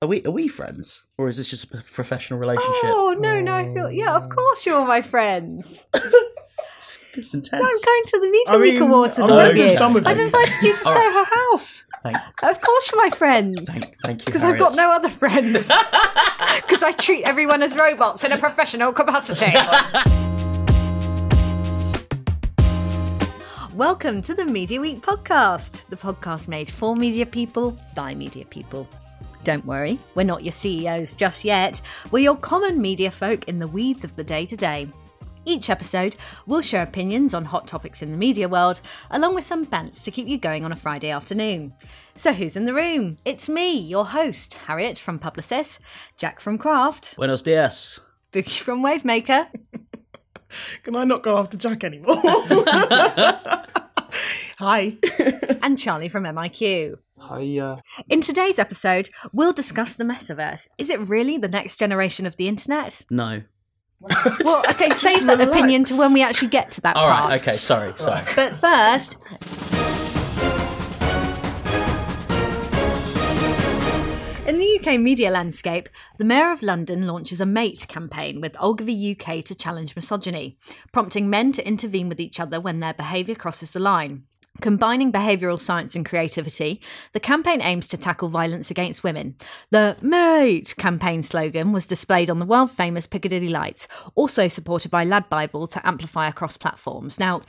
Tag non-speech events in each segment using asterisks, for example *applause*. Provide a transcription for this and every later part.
Are we are we friends, or is this just a professional relationship? Oh no, no, I feel yeah. Of mm. course, you're all my friends. *laughs* It's, it's intense. I'm going to the Media I Week mean, Awards I'm with all going of to you. some of I've you. invited you to All right. Soho House. Thank, Of course, you're my friends. thank, thank you. Because I've got no other friends. *laughs* Because I treat everyone as robots in a professional capacity. Welcome to the Media Week podcast, the podcast made for media people by media people. Don't worry, we're not your CEOs just yet. We're your common media folk in the weeds of the day to day. Each episode, we'll share opinions on hot topics in the media world, along with some bants to keep you going on a Friday afternoon. So, who's in the room? It's me, your host, Harriet from Publicis, Jack from Craft, Buenos dias. Bukky from Wavemaker, *laughs* Can I not go after Jack anymore? *laughs* Hi. *laughs* and Charlie from MIQ. Hi, uh, In today's episode, we'll discuss the metaverse. Is it really the next generation of the internet? No. *laughs* Well, okay, save that relax. opinion to when we actually get to that All part. right. Okay. Sorry. Sorry. But first, in the UK media landscape, the Mayor of London launches a Mate campaign with Ogilvy UK to challenge misogyny, prompting men to intervene with each other when their behaviour crosses the line. Combining behavioural science and creativity, the campaign aims to tackle violence against women. The Mate campaign slogan was displayed on the world famous Piccadilly lights, also supported by Lad Bible to amplify across platforms. Now,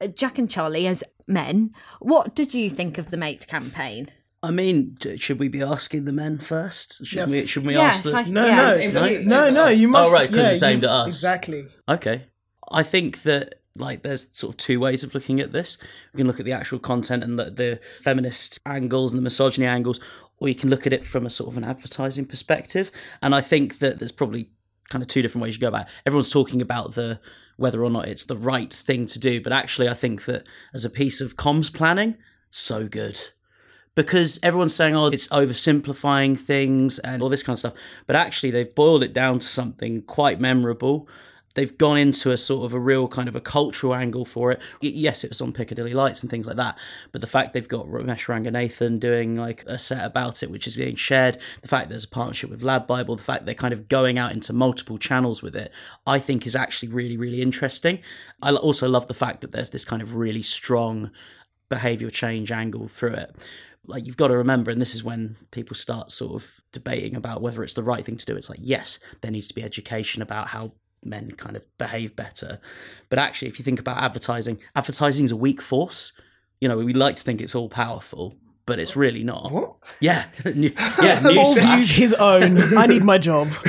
uh, Jack and Charlie, as men, what did you think of the Mate campaign? I mean, should we be asking the men first? Should Yes. we? Should we Yes, ask I- the? No, Yes. no, It's no, no, You must. Oh, right, 'cause yeah, it's aimed you- at us. Exactly. Okay. I think that like there's sort of two ways of looking at this. We can look at the actual content and the, the feminist angles and the misogyny angles, or you can look at it from a sort of an advertising perspective. And I think that there's probably kind of two different ways you go about it. Everyone's talking about the whether or not it's the right thing to do, but actually I think that as a piece of comms planning, so good because everyone's saying, oh, it's oversimplifying things and all this kind of stuff. But actually, they've boiled it down to something quite memorable. They've gone into a sort of a real kind of a cultural angle for it. Yes, it was on Piccadilly Lights and things like that. But the fact they've got Romesh Ranganathan doing like a set about it, which is being shared, the fact there's a partnership with Lad Bible, the fact they're kind of going out into multiple channels with it, I think is actually really, really interesting. I also love the fact that there's this kind of really strong behavioural change angle through it like you've got to remember and this is when people start sort of debating about whether it's the right thing to do it's like yes there needs to be education about how men kind of behave better but actually if you think about advertising advertising is a weak force you know we like to think it's all powerful but it's really not What? yeah *laughs* yeah newsflash. his own. I need my job. *laughs*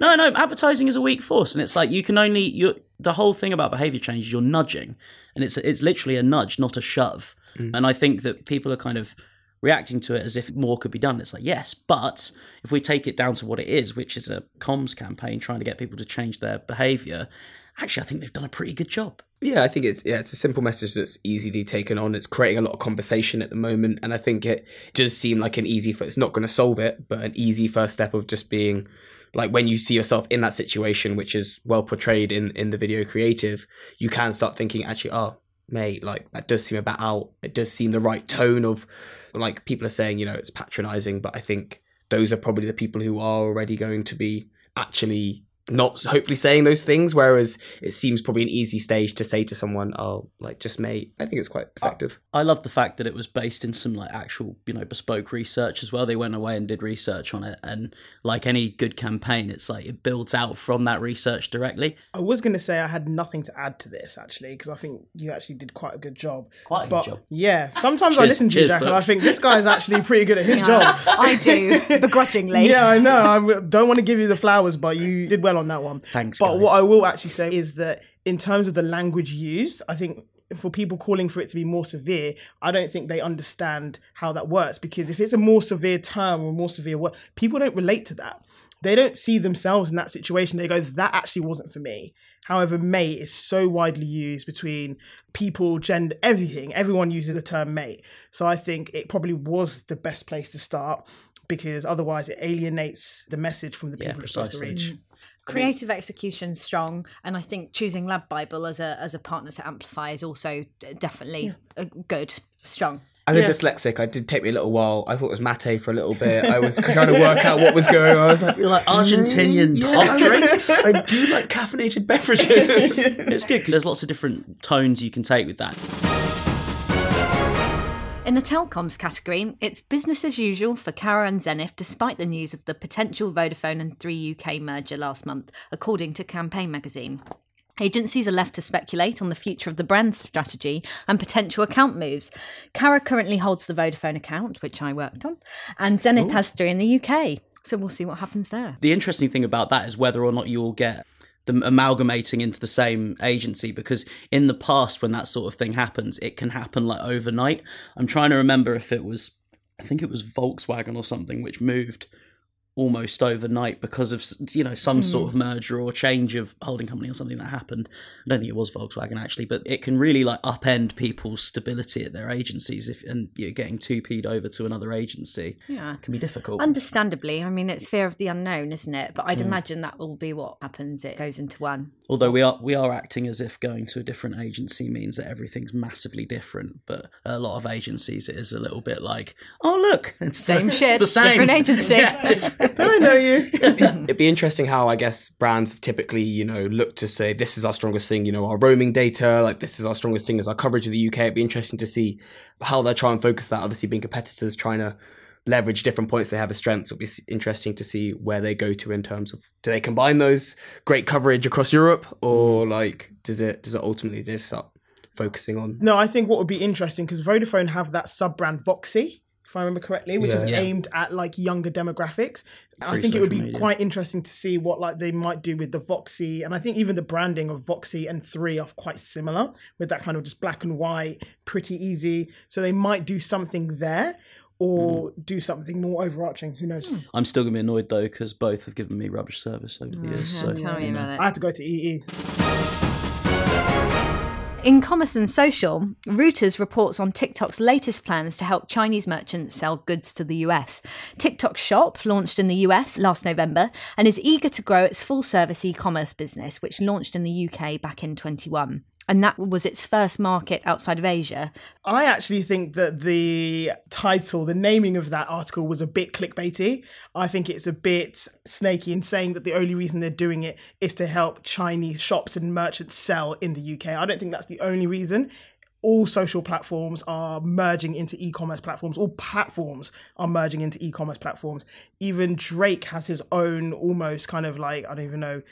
no, no, advertising is a weak force, and it's like you can only you. The whole thing about behavior change is you're nudging, and it's it's literally a nudge, not a shove. Mm. And I think that people are kind of reacting to it as if more could be done. It's like yes, but if we take it down to what it is, which is a comms campaign trying to get people to change their behavior, actually, I think they've done a pretty good job. yeah, I think it's yeah, it's a simple message that's easily taken on. It's creating a lot of conversation at the moment, and I think it does seem like an easy. It's not going to solve it, but an easy first step of just being like when you see yourself in that situation, which is well portrayed in in the video creative, you can start thinking actually, oh, mate, like that does seem a bit out. It does seem the right tone of like people are saying, you know, it's patronizing, but I think those are probably the people who are already going to be actually not hopefully saying those things whereas it seems probably an easy stage to say to someone oh like just mate i think it's quite effective I love the fact that it was based in some like actual, you know, bespoke research as well. They went away and did research on it, and like any good campaign, it's like it builds out from that research directly. I was going to say I had nothing to add to this actually because I think you actually did quite a good job. Quite a good job. yeah, sometimes I listen to you, cheers, Jack, and I think this guy's actually pretty good at his job. I do, *laughs* begrudgingly. Yeah, I know. i don't want to give you the flowers, but you did well on that one. Thanks, But guys. what I will actually say is that in terms of the language used, I think for people calling for it to be more severe, I don't think they understand how that works because if it's a more severe term or more severe word, people don't relate to that. They don't see themselves in that situation. They go, that actually wasn't for me. However, mate is so widely used between people, gender, everything. Everyone uses the term mate. So I think it probably was the best place to start because otherwise it alienates the message from the Yeah, people it's supposed to reach. Creative execution strong and i think choosing Lad Bible as a as a partner to amplify is also d- definitely a good strong As Yeah. a dyslexic, I did take me a little while. I thought it was mate for a little bit. I was trying to work out what was going on. I was like, You're like Argentinian "Mm, hot I drinks. I do like caffeinated beverages. *laughs* It's good because there's lots of different tones you can take with that. In the telecoms category, it's business as usual for Carat and Zenith despite the news of the potential Vodafone and 3UK merger last month, according to Campaign magazine. Agencies are left to speculate on the future of the brand strategy and potential account moves. Carat currently holds the Vodafone account, which I worked on, and Zenith has three in the UK. So we'll see what happens there. The interesting thing about that is whether or not you will get them amalgamating into the same agency because in the past when that sort of thing happens it can happen like overnight. I'm trying to remember if it was i think it was volkswagen or something which moved almost overnight because of you know some sort of hmm. merger or change of holding company or something that happened i don't think it was volkswagen actually but it can really like upend people's stability at their agencies if and you're getting TUPE'd over to another agency Yeah. it can be difficult Understandably, I mean, it's fear of the unknown, isn't it? But I'd hmm. imagine that will be what happens. It goes into one. Although we are we are acting as if going to a different agency means that everything's massively different, but a lot of agencies it is a little bit like, oh look, it's Same *laughs* it's shit, the same different agency. *laughs* Yeah, different. I know you. *laughs* It'd be interesting how I guess brands have typically, you know, look to say this is our strongest thing, you know, our roaming data, like this is our strongest thing is our coverage of the UK. It'd be interesting to see how they try and focus that. Obviously, being competitors, trying to leverage different points they have as strengths. It'll be interesting to see where they go to in terms of do they combine those great coverage across Europe or mm. like does it does it ultimately just start focusing on No, I think what would be interesting because Vodafone have that sub brand VOXI, if I remember correctly, which is Yeah. Yeah. aimed at like younger demographics. I think it would be media. quite interesting to see what like they might do with the VOXI, and I think even the branding of VOXI and Three are quite similar with that kind of just black and white, pretty easy. So they might do something there. Or Mm. do something more overarching. Who knows? I'm still gonna be annoyed though because both have given me rubbish service over the years. So Tell me you know. about it. I had to go to E EE. In commerce and social, Reuters reports on TikTok's latest plans to help Chinese merchants sell goods to the US. TikTok Shop launched in the US last November and is eager to grow its full service e commerce business, which launched in the UK back in 21. And that was its first market outside of Asia. I actually think that the title, the naming of that article was a bit clickbaity. I think it's a bit snaky in saying that the only reason they're doing it is to help Chinese shops and merchants sell in the UK. I don't think that's the only reason. All social platforms are merging into e commerce platforms. All platforms are merging into e commerce platforms. Even Drake has his own almost kind of like, I don't even know,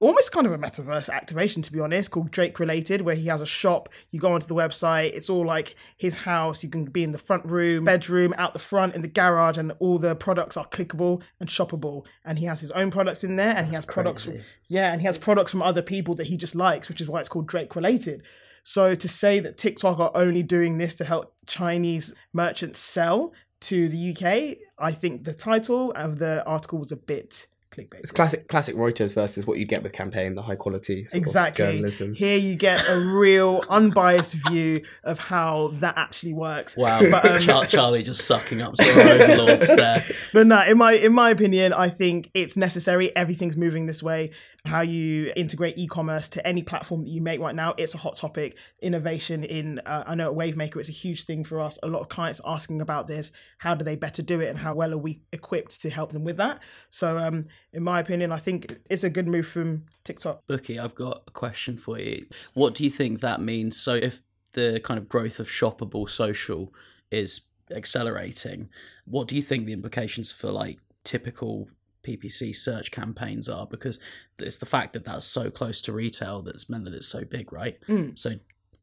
almost kind of a metaverse activation to be honest called drake related where he has a shop you go onto the website it's all like his house you can be in the front room bedroom out the front in the garage and all the products are clickable and shoppable. And he has his own products in there and he has products yeah and he has products from other people that he just likes which is why it's called drake related. So to say that tiktok are only doing this to help chinese merchants sell to the uk i think the title of the article was a bit clickbait it's classic classic Reuters versus what you get with campaign, the high quality sort of Exactly. journalism. Here you get a real *laughs* unbiased view of how that actually works. Wow, But, um, Char- *laughs* Charlie just sucking up to our overlords there. *laughs* But no, in my in my opinion, I think it's necessary. Everything's moving this way. How you integrate e-commerce to any platform that you make right now, it's a hot topic. Innovation in, uh, I know at Wavemaker, it's a huge thing for us. A lot of clients asking about this. How do they better do it, and how well are we equipped to help them with that? So, um, in my opinion, I think it's a good move from TikTok. Bukky, I've got a question for you. What do you think that means? So, if the kind of growth of shoppable social is accelerating, what do you think the implications for like typical PPC search campaigns are? Because it's the fact that that's so close to retail that's meant that it's so big, right? Mm. So,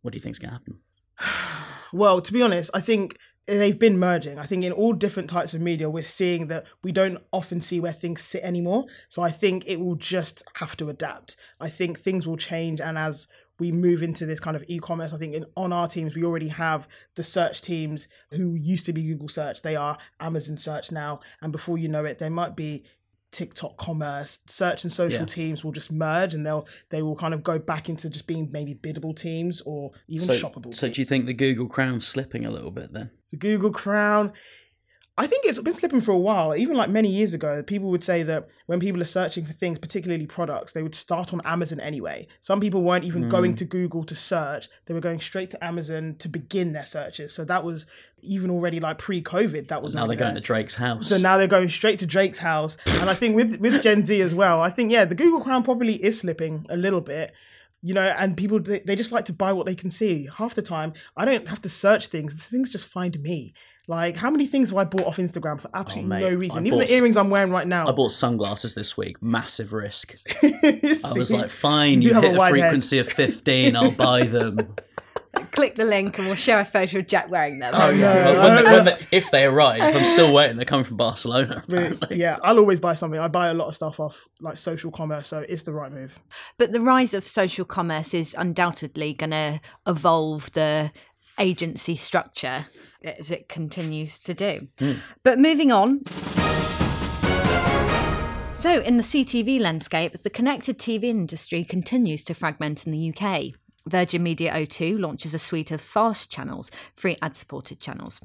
what do you think's going to happen? *sighs* Well, to be honest, I think they've been merging. I think in all different types of media, we're seeing that we don't often see where things sit anymore. So I think it will just have to adapt. I think things will change, and as we move into this kind of e-commerce, I think in, on our teams we already have the search teams who used to be Google Search. They are Amazon Search now, and before you know it, they might be TikTok commerce, search and social Yeah. teams will just merge and they'll they will kind of go back into just being maybe biddable teams or even So, shoppable. so teams do you think the Google crown's slipping a little bit then? the Google Crown. I think it's been slipping for a while. Even like many years ago, people would say that when people are searching for things, particularly products, they would start on Amazon anyway. Some people weren't even hmm. going to Google to search; they were going straight to Amazon to begin their searches. So that was even already like pre-COVID. That was Now they're going to Drake's house. So now they're going straight to Drake's house. And I think with with Gen Z as well, I think yeah, the Google Crown probably is slipping a little bit. You know, and people they, they just like to buy what they can see. Half the time, I don't have to search things; things just find me. Like, how many things have I bought off Instagram for absolutely oh, mate, no I reason? Even bought the earrings I'm wearing right now. I bought sunglasses this week. Massive risk. I *laughs* I was like, fine, You you have a hit a wide head. frequency of 15, I'll buy them. *laughs* Click the link and we'll share a photo of Jack wearing them. Oh, no. When when they- if they arrive, I'm still waiting. They're coming from Barcelona. Apparently. yeah, I'll always buy something. I buy a lot of stuff off like social commerce, so it's the right move. But the rise of social commerce is undoubtedly going to evolve the agency structure as it continues to do. Hmm. But moving on. So, in the CTV landscape, the connected TV industry continues to fragment in the UK. Virgin Media O2 launches a suite of fast channels, free ad supported channels.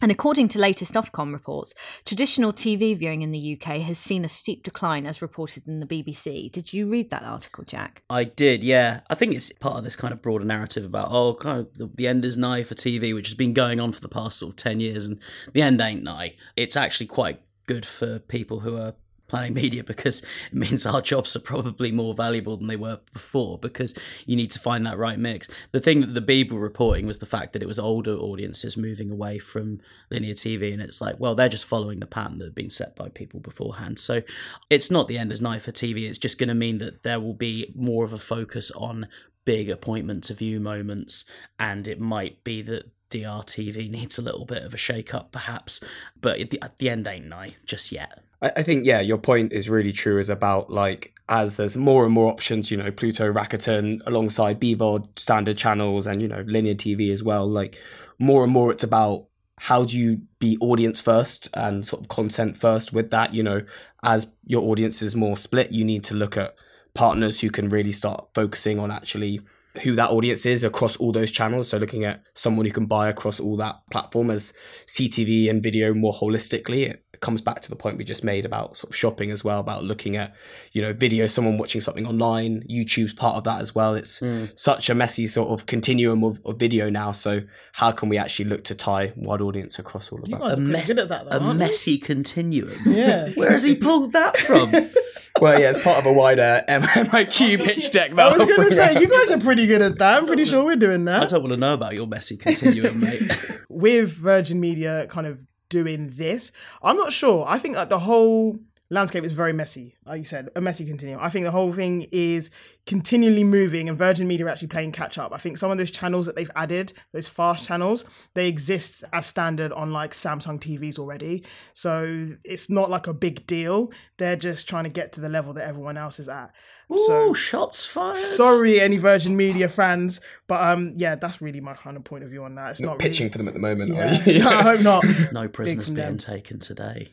And according to latest Ofcom reports, traditional TV viewing in the UK has seen a steep decline as reported in the BBC. Did you read that article, Jack? I did, yeah. I think it's part of this kind of broader narrative about, oh, kind of the, the end is nigh for TV, which has been going on for the past sort of 10 years, and the end ain't nigh. It's actually quite good for people who are planning media because it means our jobs are probably more valuable than they were before because you need to find that right mix. The thing that the Beeb were reporting was the fact that it was older audiences moving away from linear TV, and it's like, well, they're just following the pattern that had been set by people beforehand. So it's not the end is nigh for TV. It's just going to mean that there will be more of a focus on big appointment to view moments, and it might be that DRTV *laughs* needs a little bit of a shake up, perhaps, but at the, at the end ain't nigh just yet. I, I think yeah, your point is really true. Is about like as there's more and more options, you know, Pluto, Rakuten, alongside BVOD standard channels, and you know, linear TV as well. Like more and more, it's about how do you be audience first and sort of content first with that. You know, as your audience is more split, you need to look at partners who can really start focusing on actually who that audience is across all those channels. So looking at someone who can buy across all that platform as CTV and video more holistically. It comes back to the point we just made about sort of shopping as well, about looking at, you know, video, someone watching something online. YouTube's part of that as well. It's hmm. such a messy sort of continuum of, of video now. So how can we actually look to tie wide audience across all of You that? guys are pretty mess- good at that, though, A aren't you? messy continuum. Yeah. Where has he pulled that from? *laughs* well, yeah, it's part of a wider MIQ pitch deck that I was going to say, you guys are pretty good at that. I'm pretty sure we're doing that. I don't want to know about your messy continuum, mate. *laughs* With Virgin Media kind of doing this, I'm not sure. I think that the whole landscape is very messy, like you said, a messy continuum. I think the whole thing is continually moving and Virgin Media are actually playing catch up. I think some of those channels that they've added, those fast channels, they exist as standard on like Samsung TVs already. So it's not like a big deal. They're just trying to get to the level that everyone else is at. Ooh, shots fired. Sorry, any Virgin Media fans, but um, yeah, that's really my kind of point of view on that. It's not, Not pitching for them at the moment. Really, are you? yeah, *laughs* I hope not. *laughs* No prisoners being them. taken today.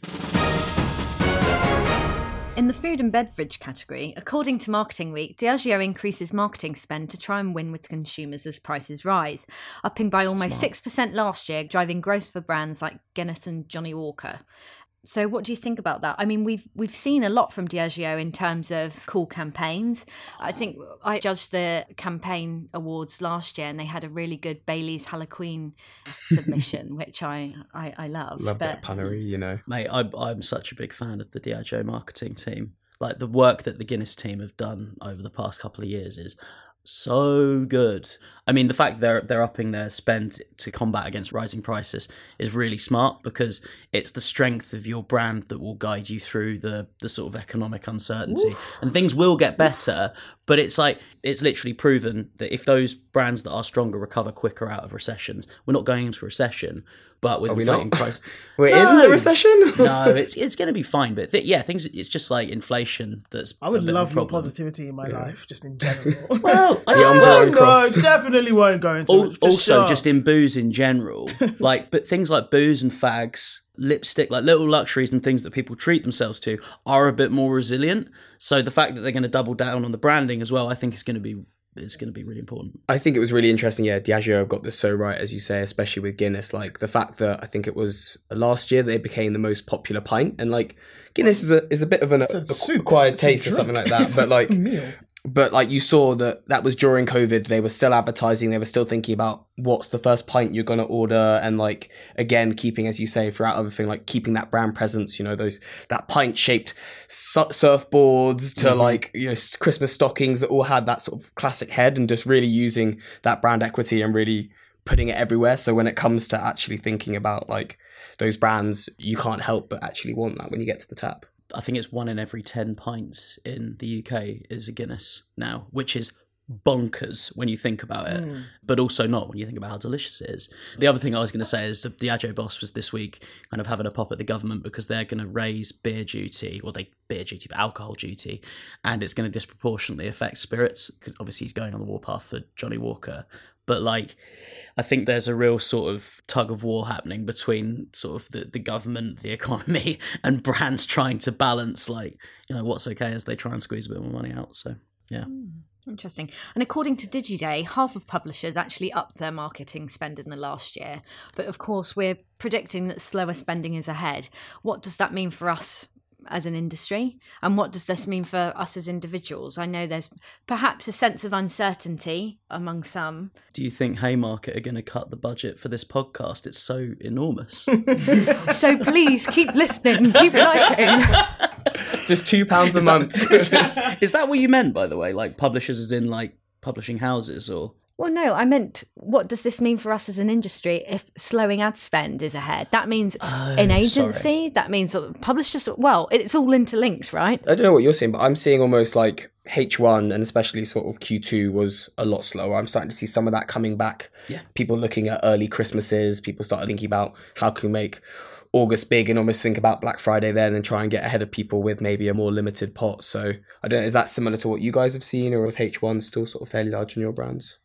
In the food and beverage category, according to Marketing Week, Diageo increases marketing spend to try and win with consumers as prices rise, upping by almost 6% last year, driving growth for brands like Guinness and Johnnie Walker. So what do you think about that? I mean, we've we've seen a lot from Diageo in terms of cool campaigns. I think I judged the campaign awards last year, and they had a really good Bailey's Halloween submission, *laughs* which I I, I love. Love but that punnery, you know. Mate, I, I'm such a big fan of the Diageo marketing team. Like the work that the Guinness team have done over the past couple of years is so good. I mean, the fact they're they're upping their spend to combat against rising prices is really smart because it's the strength of your brand that will guide you through the the sort of economic uncertainty. And things will get better, but it's like it's literally proven that if those brands that are stronger recover quicker out of recessions, we're not going into recession, but with we inflating not? price. *laughs* We're No. in the recession. *laughs* no, it's it's going to be fine. But th- yeah, things. It's just like inflation. That's I would a bit love your problem. positivity in my life, just in general. *laughs* Well, I don't know. definitely won't go into Al- it. Also, sure. just in booze in general, like but things like booze and fags, lipstick, like little luxuries and things that people treat themselves to, are a bit more resilient. So the fact that they're going to double down on the branding as well, I think is going to be is going to be really important. I think it was really interesting. Yeah, Diageo got this so right, as you say, especially with Guinness. Like the fact that I think it was last year they became the most popular pint, and like Guinness is a is a bit of an a a soup. quiet It's a taste or something like that. But *laughs* like, a meal. But like you saw that that was during COVID. They were still advertising. They were still thinking about what's the first pint you're gonna order, and like again, keeping as you say throughout everything, like keeping that brand presence. You know, those that pint shaped surfboards to mm-hmm. like you know Christmas stockings that all had that sort of classic head, and just really using that brand equity and really putting it everywhere. So when it comes to actually thinking about like those brands, you can't help but actually want that when you get to the tap. I think it's one in every 10 pints in the UK is a Guinness now, which is bonkers when you think about it, hmm. but also not when you think about how delicious it is. The other thing I was going to say is the Diageo boss was this week kind of having a pop at the government because they're going to raise beer duty, or they beer duty, but alcohol duty, and it's going to disproportionately affect spirits because obviously he's going on the warpath for Johnnie Walker. But like, I think there's a real sort of tug of war happening between sort of the, the government, the *laughs* economy, and brands trying to balance like, you know, what's okay as they try and squeeze a bit more money out. So yeah. Hmm. Interesting. And according to DigiDay, half of publishers actually upped their marketing spend in the last year. But of course, we're predicting that slower spending is ahead. What does that mean for us as an industry? And what does this mean for us as individuals? I know there's perhaps a sense of uncertainty among some. Do you think Haymarket are going to cut the budget for this podcast? It's so enormous. *laughs* So please keep listening, keep liking. *laughs* Just two pounds a is, month. that, *laughs* is that what you meant, by the way? Like publishers, as in like publishing houses, or Well, no, I meant what does this mean for us as an industry if slowing ad spend is ahead? That means oh, in agency, that means publishers. Well, it's all interlinked, right? I don't know what you're seeing, but I'm seeing almost like H1 and especially sort of Q2 was a lot slower. I'm starting to see some of that coming back. Yeah. People looking at early Christmases, people started thinking about how can we make August big and almost think about Black Friday then and try and get ahead of people with maybe a more limited pot. So I don't know, is that similar to what you guys have seen or is H1 still sort of fairly large in your brands?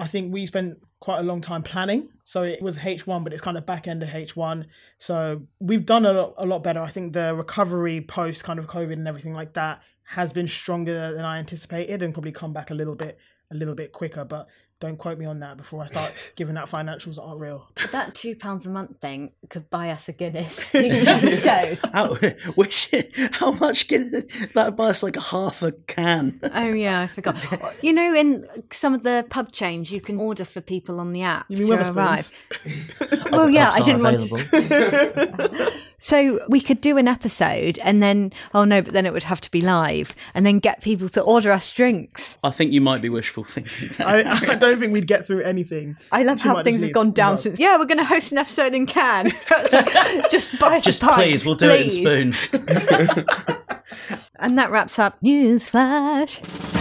I think we spent quite a long time planning. So it was H1, but it's kind of back end of H1. So we've done a lot, a lot better. I think the recovery post kind of COVID and everything like that has been stronger than I anticipated and probably come back a little bit, a little bit quicker. But don't quote me on that before I start *laughs* giving out financials that aren't real. That two pounds a month thing could buy us a Guinness *laughs* *laughs* each episode. how which how much can that buy us like a half a can? Oh yeah, I forgot. You know, in some of the pub chains, you can order for people on the app You mean to Wetherspoons? arrive. well, yeah, I didn't want to. So we could do an episode, and then oh no, but then it would have to be live, and then get people to order us drinks. I think you might be wishful thinking. I, I don't think we'd get through anything. I love She how things have gone down Well, since. Yeah, we're going to host an episode in Cannes. *laughs* Just buy us Just a pint, please, we'll do it in spoons. *laughs* And that wraps up Newsflash.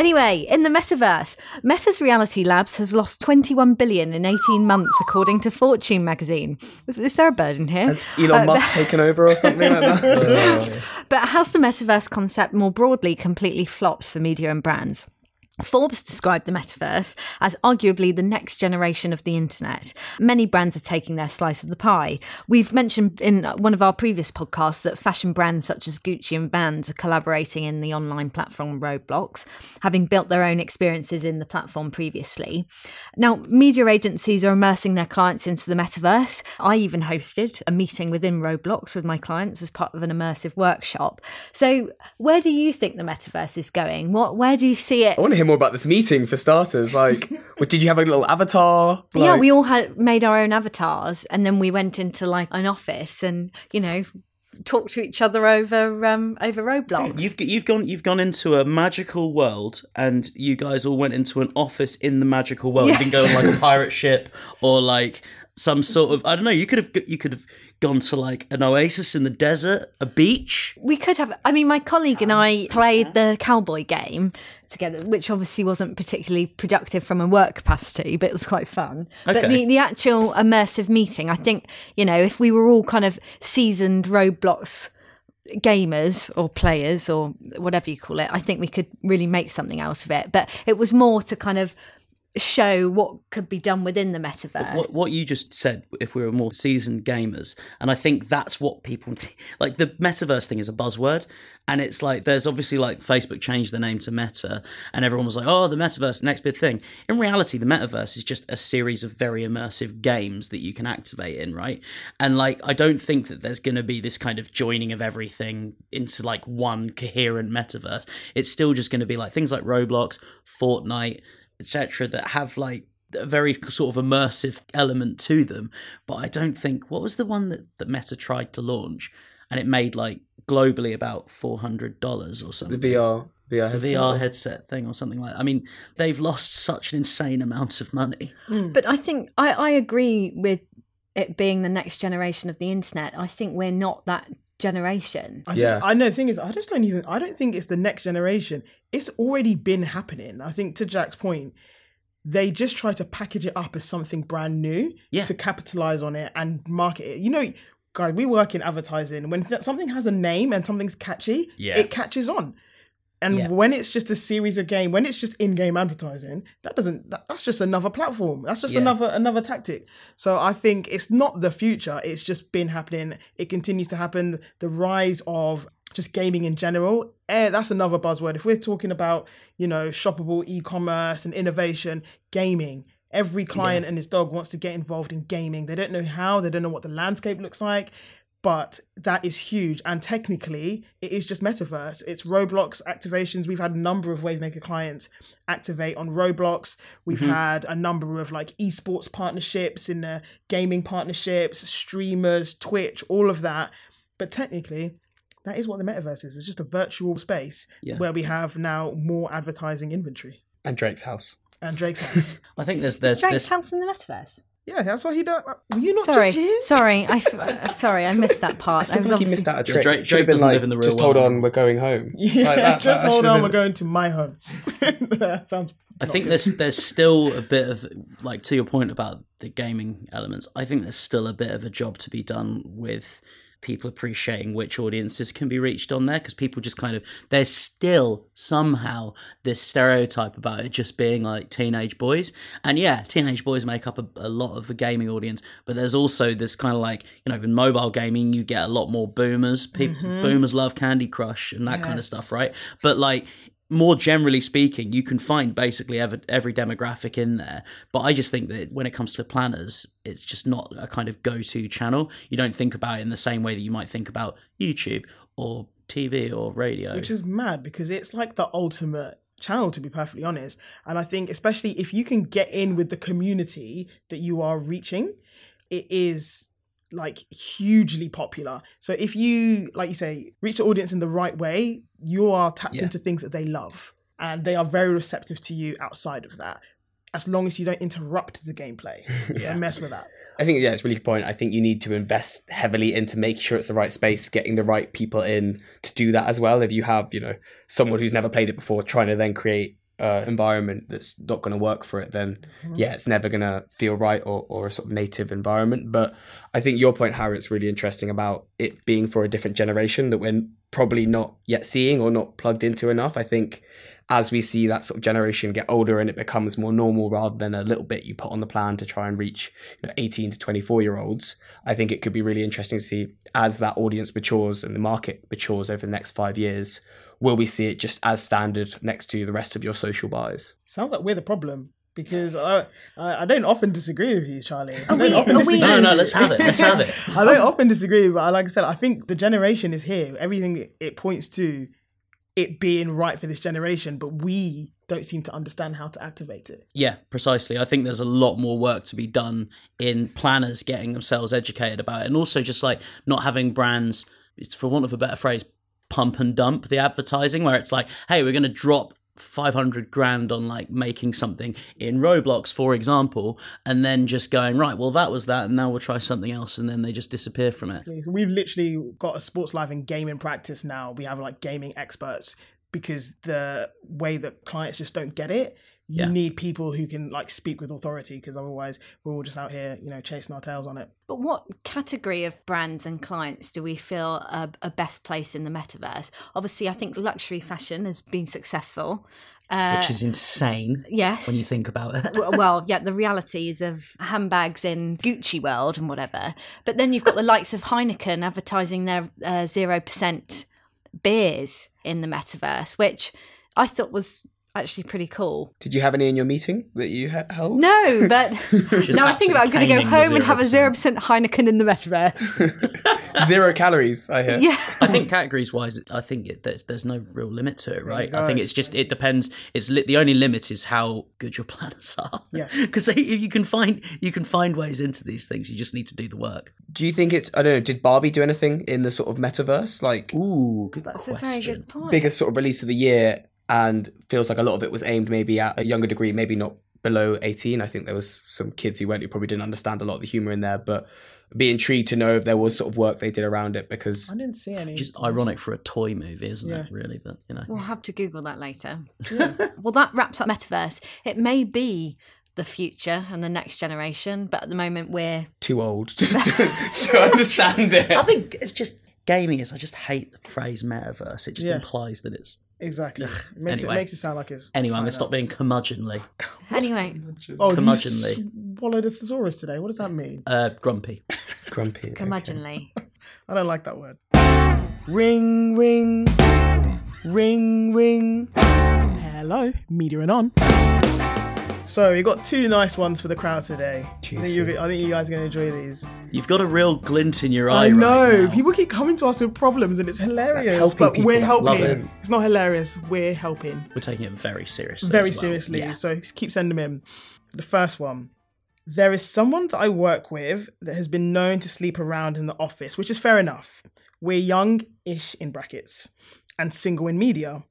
Anyway, in the metaverse, Meta's Reality Labs has lost 21 billion in 18 months, according to Fortune magazine. Is, is there a bird in here? Has Elon uh, Musk taken over or something like that? *laughs* Oh. But has the metaverse concept more broadly completely flopped for media and brands? Forbes described the metaverse as arguably the next generation of the internet. Many brands are taking their slice of the pie. We've mentioned in one of our previous podcasts that fashion brands such as Gucci and Vans are collaborating in the online platform Roblox, having built their own experiences in the platform previously. Now, media agencies are immersing their clients into the metaverse. I even hosted a meeting within Roblox with my clients as part of an immersive workshop. So, where do you think the metaverse is going? What where do you see it? I want to hear more about this meeting for starters. Like, *laughs* did you have a little avatar? yeah, we all had made our own avatars, and then we went into like an office, and you know, talked to each other over um over Roblox. You've you've gone you've gone into a magical world, and you guys all went into an office in the magical world. You didn't go on like a pirate ship or like some sort of I don't know. You could have you could have gone to like an oasis in the desert, a beach. we could have. I mean, my colleague and I played the cowboy game together, which obviously wasn't particularly productive from a work capacity, but it was quite fun. But the, the actual immersive meeting, I think, you know, if we were all kind of seasoned Roblox gamers or players or whatever you call it, I think we could really make something out of it. But it was more to kind of show what could be done within the metaverse. What, what you just said, if we were more seasoned gamers, and I think that's what people *laughs* like. The metaverse thing is a buzzword, and it's like there's obviously like Facebook changed the name to Meta, and everyone was like, "Oh, the metaverse, next big thing." In reality, the metaverse is just a series of very immersive games that you can activate in, right? And like, I don't think that there's going to be this kind of joining of everything into like one coherent metaverse. It's still just going to be like things like Roblox, Fortnite etc., that have like a very sort of immersive element to them. But I don't think what was the one that, that Meta tried to launch and it made like globally about four hundred dollars or The something. VR, VR, The. VR headset thing or something like. that. I mean, they've lost such an insane amount of money. Hmm. But I think I, I agree with it being the next generation of the internet. I think we're not that generation. I Yeah. just, I know. The thing is, I just don't even. I don't think it's the next generation. It's already been happening. I think to Jack's point, they just try to package it up as something brand new Yeah. to capitalize on it and market it. You know, guys, we work in advertising. When th- something has a name and something's catchy, Yeah. it catches on. And Yeah. when it's just a series of game, when it's just in-game advertising, that doesn't. That, that's just another platform. That's just Yeah. another another tactic. So I think it's not the future. It's just been happening. It continues to happen. The rise of just gaming in general. Eh, that's another buzzword. If we're talking about you know shoppable e-commerce and innovation, gaming. Every client and his dog wants to get involved in gaming. They don't know how. They don't know what the landscape looks like but that is huge and technically it is just metaverse it's roblox activations we've had a number of wavemaker clients activate on roblox we've mm-hmm. had a number of like esports partnerships in the gaming partnerships streamers twitch all of that but technically that is what the metaverse is it's just a virtual space Yeah. where we have now more advertising inventory and Drake's house. and drake's house *laughs* I think there's there's Drake's this. house in the metaverse. Yeah that's why he don't were you not Sorry, just here sorry, I f- uh, *laughs* sorry, I missed that part. I still was think he obviously- missed out a Yeah, trick. Drake- Drake doesn't like, live in the real Just hold on, we're going home. yeah *laughs* Like that- just that hold on been- we're going to my home *laughs* that sounds I think there's there's still a bit of like to your point about the gaming elements. I think there's still a bit of a job to be done with people appreciating which audiences can be reached on there because people just kind of there's still somehow this stereotype about it just being like teenage boys. And yeah teenage boys make up a, a lot of the gaming audience but there's also this kind of like you know in mobile gaming you get a lot more boomers. People mm-hmm. boomers love candy crush and that kind of stuff right? But like more generally speaking, you can find basically every, every demographic in there. But I just think that when it comes to planners, it's just not a kind of go to channel. You don't think about it in the same way that you might think about YouTube or TV or radio. which is mad because it's like the ultimate channel to be perfectly honest and i think especially if you can get in with the community that you are reaching it is like hugely popular so if you like you say reach the audience in the right way you are tapped Yeah. into things that they love and they are very receptive to you outside of that as long as you don't interrupt the gameplay *laughs* Yeah. and mess with that I think yeah, it's a really good point. I think you need to invest heavily into making sure it's the right space, getting the right people in to do that as well. If you have, you know, someone who's never played it before trying to then create an environment that's not going to work for it, then mm-hmm. yeah, it's never going to feel right or, or a sort of native environment. But I think your point, Harry, it's really interesting about it being for a different generation that we're probably not yet seeing or not plugged into enough. I think as we see that sort of generation get older and it becomes more normal rather than a little bit you put on the plan to try and reach you know, 18 to 24 year olds i think it could be really interesting to see as that audience matures and the market matures over the next five years will we see it just as standard next to the rest of your social buys sounds like we're the problem because I, I I don't often disagree with you, Charlie. I Are don't we- often are we- disagree No, with no, you. let's have it, let's have it. *laughs* I don't often disagree, but like I said, I think the generation is here. Everything it points to it being right for this generation, but we don't seem to understand how to activate it. Yeah, precisely. I think there's a lot more work to be done in planners getting themselves educated about it, and also just like not having brands, for want of a better phrase, pump and dump the advertising, where it's like, hey, we're going to drop 500 grand on like making something in Roblox, for example, and then just going, right, well, that was that, and now we'll try something else, and then they just disappear from it. We've literally got a sports life and gaming practice now. We have like gaming experts because the way that clients just don't get it. You Yeah. need people who can like speak with authority because otherwise we're all just out here, you know, chasing our tails on it. But what category of brands and clients do we feel are, are best placed in the metaverse? Obviously, I think luxury fashion has been successful. Uh, which is insane yes. when you think about it. Well, *laughs* yeah, the realities of handbags in Gucci world and whatever. But then you've got the likes of Heineken advertising their uh, zero percent beers in the metaverse, which I thought was actually pretty cool. Did you have any in your meeting that you ha- held? No, *laughs* but now I think about, I'm going to go absolutely caning the home and have a zero 0%. Heineken in the metaverse. *laughs* Zero calories, I hear. yeah. I think categories wise, I think it, there's, there's no real limit to it, right? I think go. it's just it depends. It's li- the only limit is how good your *laughs* planners are. Yeah. because you can find you can find ways into these things. You just need to do the work. Do you think it's, I don't know, did Barbie do anything in the sort of metaverse? Like, Ooh, good That's question. a very good point. biggest sort of release of the year and feels like a lot of it was aimed maybe at a younger degree, maybe not below 18. I think there was some kids who went who probably didn't understand a lot of the humor in there, but be intrigued to know if there was sort of work they did around it because I didn't see any. Just ironic for a toy movie, isn't Yeah. it? Really, but you know. We'll have to Google that later. *laughs* well, that wraps up metaverse. It may be the future and the next generation, but at the moment we're too old *laughs* to, to *laughs* understand it. I think it's just gaming is. I just hate the phrase metaverse. It just Yeah. implies that it's. exactly. It makes, Anyway. it makes it sound like it's. Anyway, I'm gonna stop being else. curmudgeonly. *laughs* *laughs* anyway. Oh, you curmudgeonly. swallowed a thesaurus today. What does that mean? Uh, grumpy. *laughs* Grumpy. okay. Curmudgeonly. I don't like that word. Ring, ring, ring, ring. Hello, media and on. So we got two nice ones for the crowd today. I think, you, I think you guys are going to enjoy these. You've got a real glint in your eye. I know Right now. people keep coming to us with problems, and it's hilarious. helping but people, we're that's helping. lovely. It's not hilarious. We're helping We're taking it very seriously. very as well. seriously. Yeah. So keep sending them in. The first one. There is someone that I work with that has been known to sleep around in the office, which is fair enough. We're young-ish in brackets and single in media,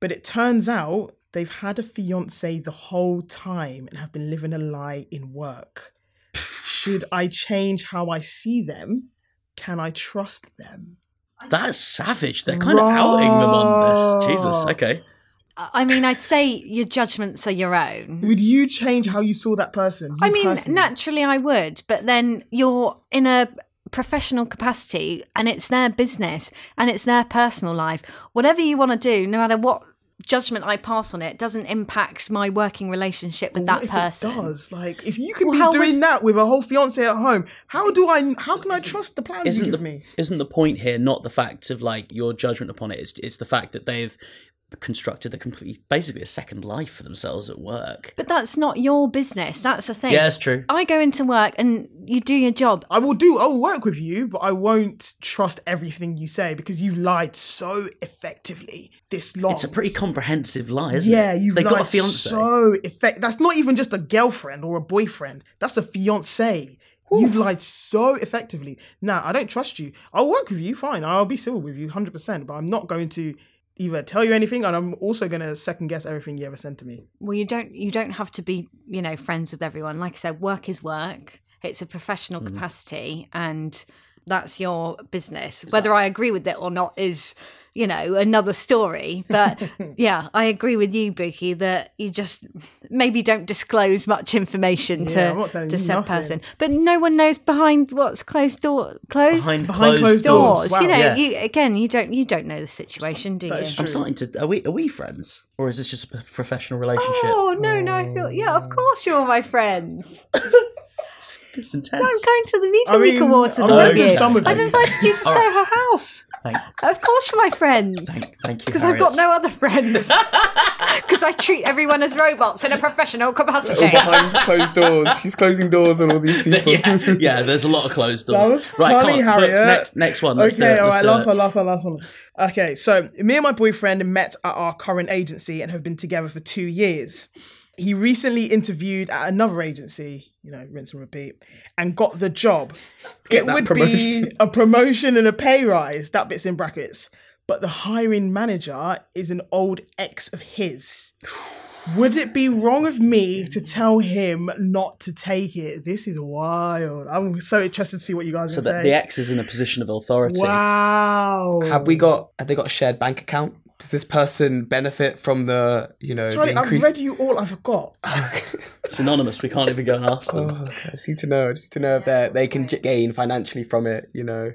but it turns out they've had a fiance the whole time and have been living a lie in work. Should I change how I see them? Can I trust them? That's savage. They're kind of outing them on this. Jesus. Okay. I mean, I'd say your judgments are your own. Would you change how you saw that person? I mean, personally? naturally I would, but then you're in a professional capacity and it's their business and it's their personal life. Whatever you want to do, no matter what judgment I pass on it, doesn't impact my working relationship with What that if person. It does like if you can Well, be doing would- that with a whole fiance at home, how do I? How can I trust the plans you Isn't give the me? isn't the point here not the fact of like your judgment upon it? It's it's the fact that they've constructed a complete, basically a second life for themselves at work. But that's not your business. That's the thing. Yeah, it's true. I go into work and you do your job. I will do. I will work with you, but I won't trust everything you say because you've lied so effectively this long. It's a pretty comprehensive lie, isn't yeah, it? you've They've lied got a fiance. so effect. That's not even just a girlfriend or a boyfriend. That's a fiance. You've lied so effectively. Now I don't trust you. I'll work with you, fine. I'll be civil with you, hundred percent. But I'm not going to either tell you anything, and I'm also going to second guess everything you ever send to me. Well, you don't you don't have to be, you know, friends with everyone. Like I said, work is work. It's a professional Mm-hmm. capacity and that's your business. Whether I agree with it or not is, you know, another story. But *laughs* yeah, I agree with you, Bukky, that you just maybe don't disclose much information Yeah, to not telling to you said person. But no one knows behind what's closed door closed behind, Behind closed, closed doors. doors. doors. you know, yeah. you again, you don't you don't know the situation, do you? I'm starting to. Are we are we friends, or is this just a professional relationship? Oh no, no, I feel yeah. Of mm. course, you're my friends. *laughs* It's intense. I'm going to the Media I Week mean, Awards with I'm all going of to you. some of I've you. invited you to All right. Soho House. Thank, Of course, you're my friends. thank, thank you. Because I've got no other friends. *laughs* *laughs* Because I treat everyone as robots in a professional capacity. All behind closed doors. She's closing doors on all these *laughs* people. yeah, yeah, there's a lot of closed doors. That was right, come funny, on, Harriet. books, next, next one. Let's okay, it, all let's right, do last one, last one, last one. Okay, so me and my boyfriend met at our current agency and have been together for two years. He recently interviewed at another agency, you know, rinse and repeat, and got the job. Get it that would be a promotion and a pay rise. That bit's in brackets. But the hiring manager is an old ex of his. Would it be wrong of me to tell him not to take it? This is wild. I'm so interested to see what you guys are saying. So that the ex is in a position of authority. Wow. Have we got? Have they got a shared bank account? Does this person benefit from the you know Charlie, the I've read you all. I forgot. *laughs* It's anonymous. We can't even go and ask them. Oh, I just need to know. I just need to know if they they can gain financially from it. You know.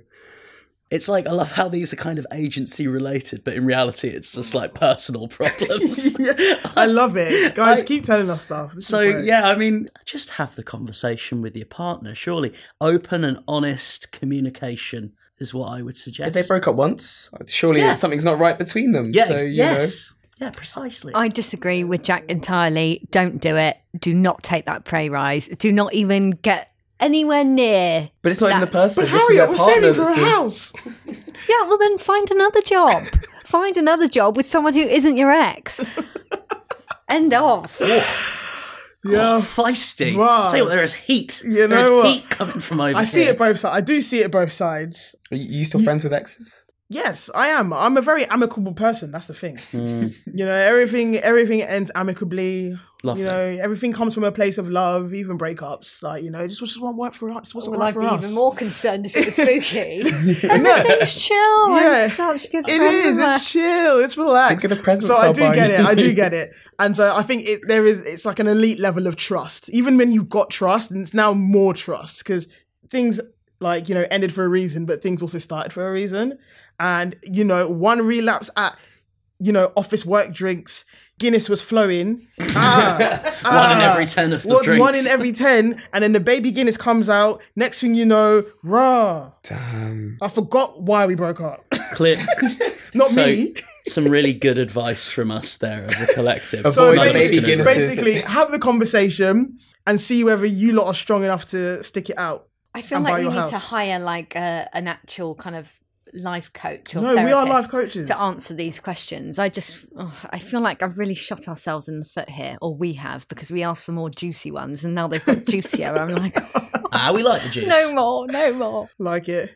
It's like I love how these are kind of agency related, but in reality, it's just like personal *laughs* problems. *laughs* yeah, I love it, guys. I- keep telling us stuff. This So yeah, I mean, just have the conversation with your partner. Surely, open and honest communication is what I would suggest. If they broke up once, surely Yeah. something's not right between them. yeah, so, ex- you yes, yeah, precisely. I disagree with Jack entirely. Don't do it. Do not take that pay rise. Do not even get anywhere near. But it's not even the person. But this is Harriet, their we're saving for a doing- house. *laughs* Yeah, well then find another job. *laughs* find another job with someone who isn't your ex. End *laughs* of. Yeah, Oh, feisty. Wow. Tell you what, there is heat. You there is know what? heat coming from over I see here. it both sides. I do see it both sides. Are you you still friends with exes? Yes, I am. I'm a very amicable person. That's the thing. Mm, You know, everything everything ends amicably. Lovely. You know, everything comes from a place of love, even breakups. Like, you know, just just won't work for us. What's Well, work I'd for be us? even more concerned if it was *laughs* spooky. Everything's chill. Yeah. I'm such good It friends is. with her. It's chill. It's relaxed. Think of the presents So I do buy get it. I do get it. And so I think it there is. It's like an elite level of trust. Even when you've got trust, and it's now more trust because things like you know ended for a reason, but things also started for a reason. And you know, one relapse at you know office work drinks. Guinness was flowing. *laughs* Ah, one in ah. every ten of the One, drinks. one in every ten, and then the baby Guinness comes out. Next thing you know, rah! Damn. I forgot why we broke up. Clear. *laughs* Not So- me. Some really good advice from us there as a collective. So the baby Guinness. basically have the conversation and see whether you lot are strong enough to stick it out. I feel like we your need to hire like a, an actual kind of life coach or No, we are life coaches. to answer these questions. I just, oh, I feel like I've really shot ourselves in the foot here, or we have, because we asked for more juicy ones, and now they've got juicier. I'm *laughs* like, *laughs* Ah, we like the juice. no more, no more. Like it.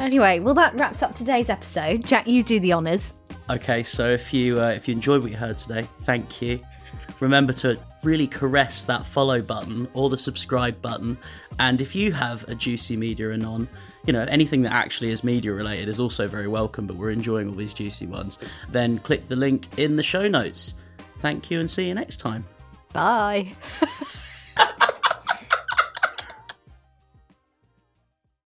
Anyway, well, that wraps up today's episode. Jack, you do the honours. Okay, so if you uh, if you enjoyed what you heard today, thank you. Remember to really caress that follow button or the subscribe button. And if you have a juicy media anon, you know anything that actually is media related is also very welcome. But we're enjoying all these juicy ones. Then click the link in the show notes. Thank you, and see you next time. Bye. *laughs*